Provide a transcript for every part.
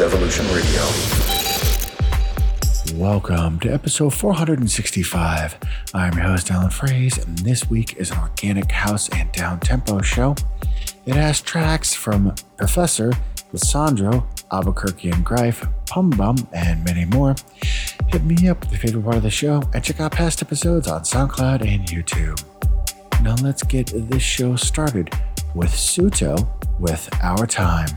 Evolution Radio. Welcome to episode 465. I'm your host, Alan Fraze, and this week is an organic house and down tempo show. It has tracks from Professor, Lisandro, Albuquerque and GRIFE, Pum Bum, and many more. Hit me up with your favorite part of the show and check out past episodes on SoundCloud and YouTube. Now let's get this show started with Souto with Our Time.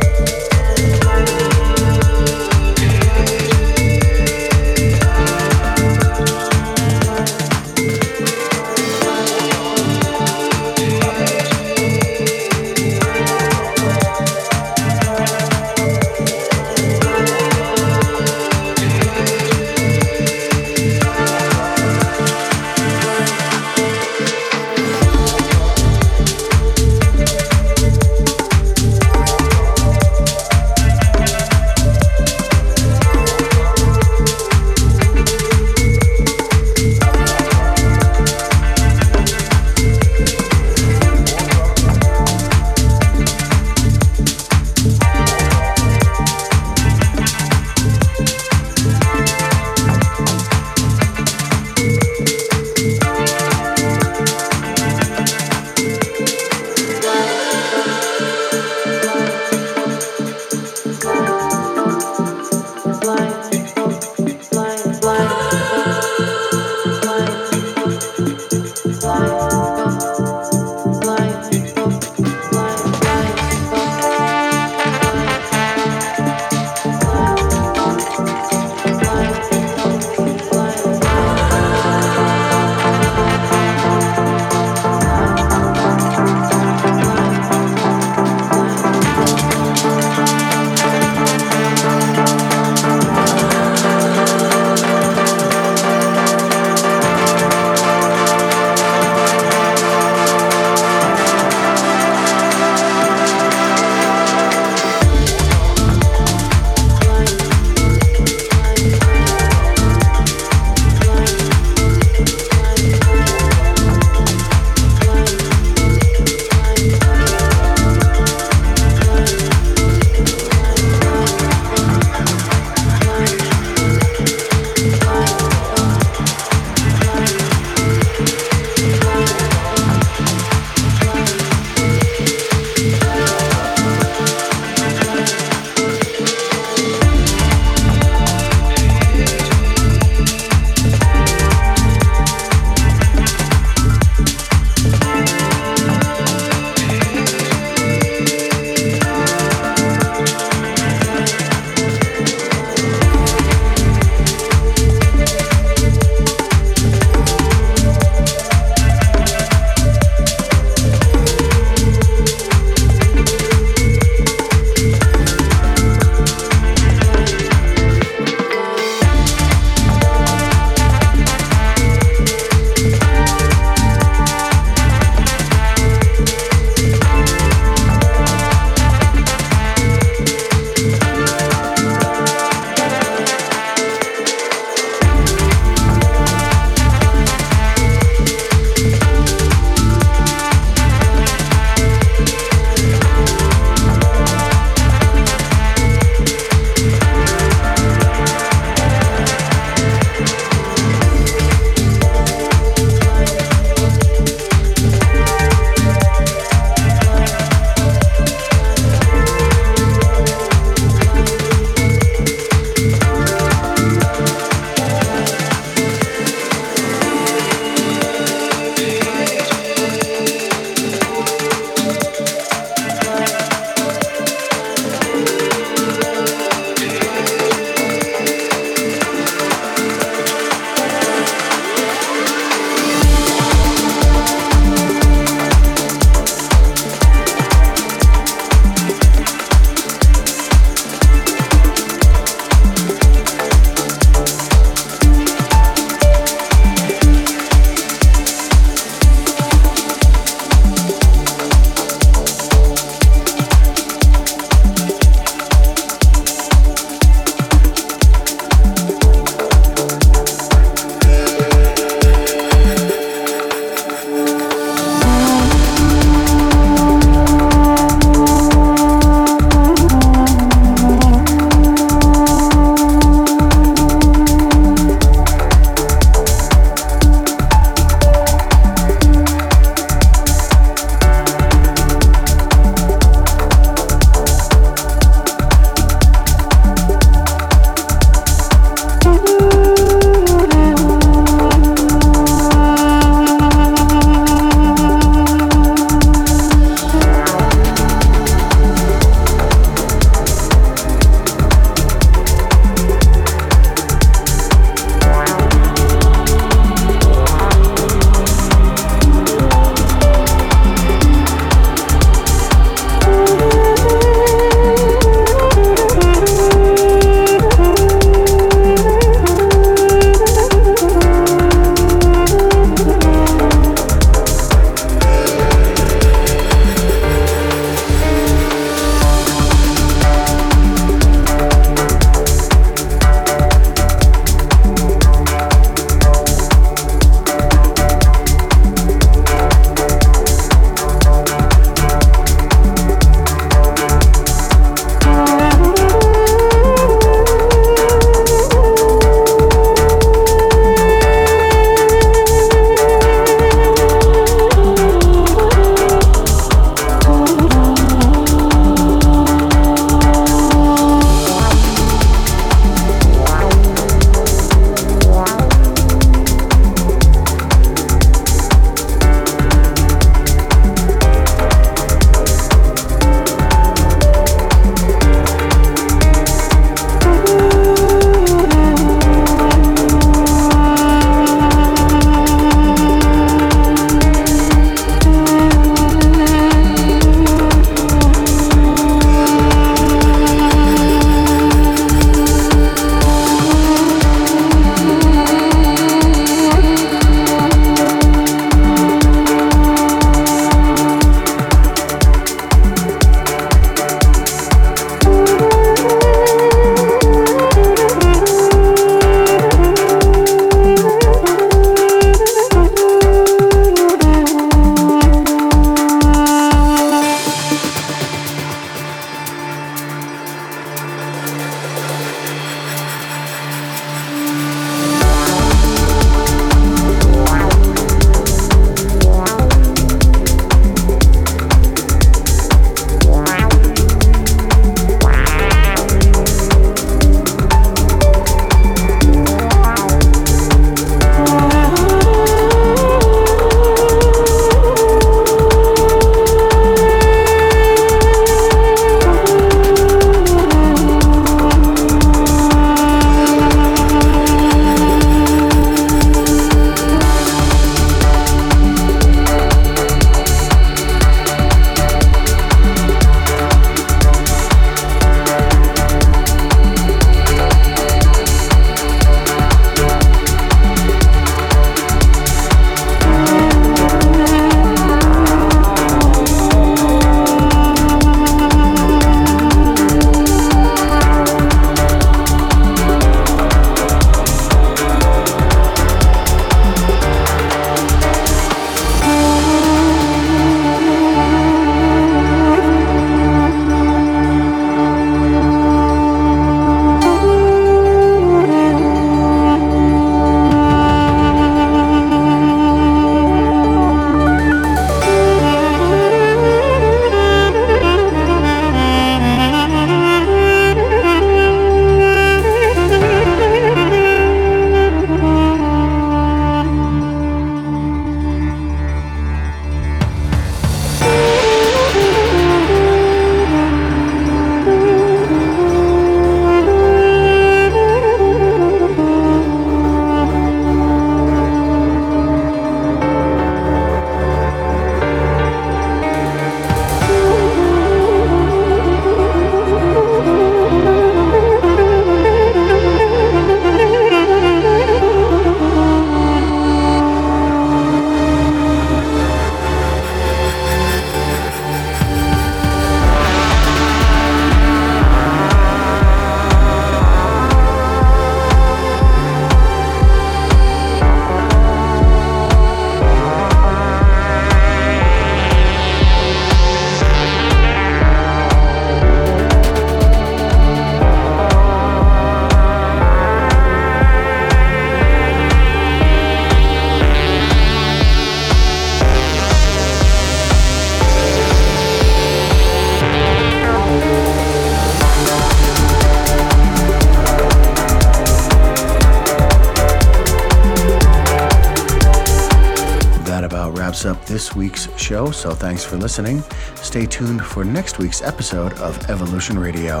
Show, so thanks for listening. Stay tuned for next week's episode of Evolution Radio.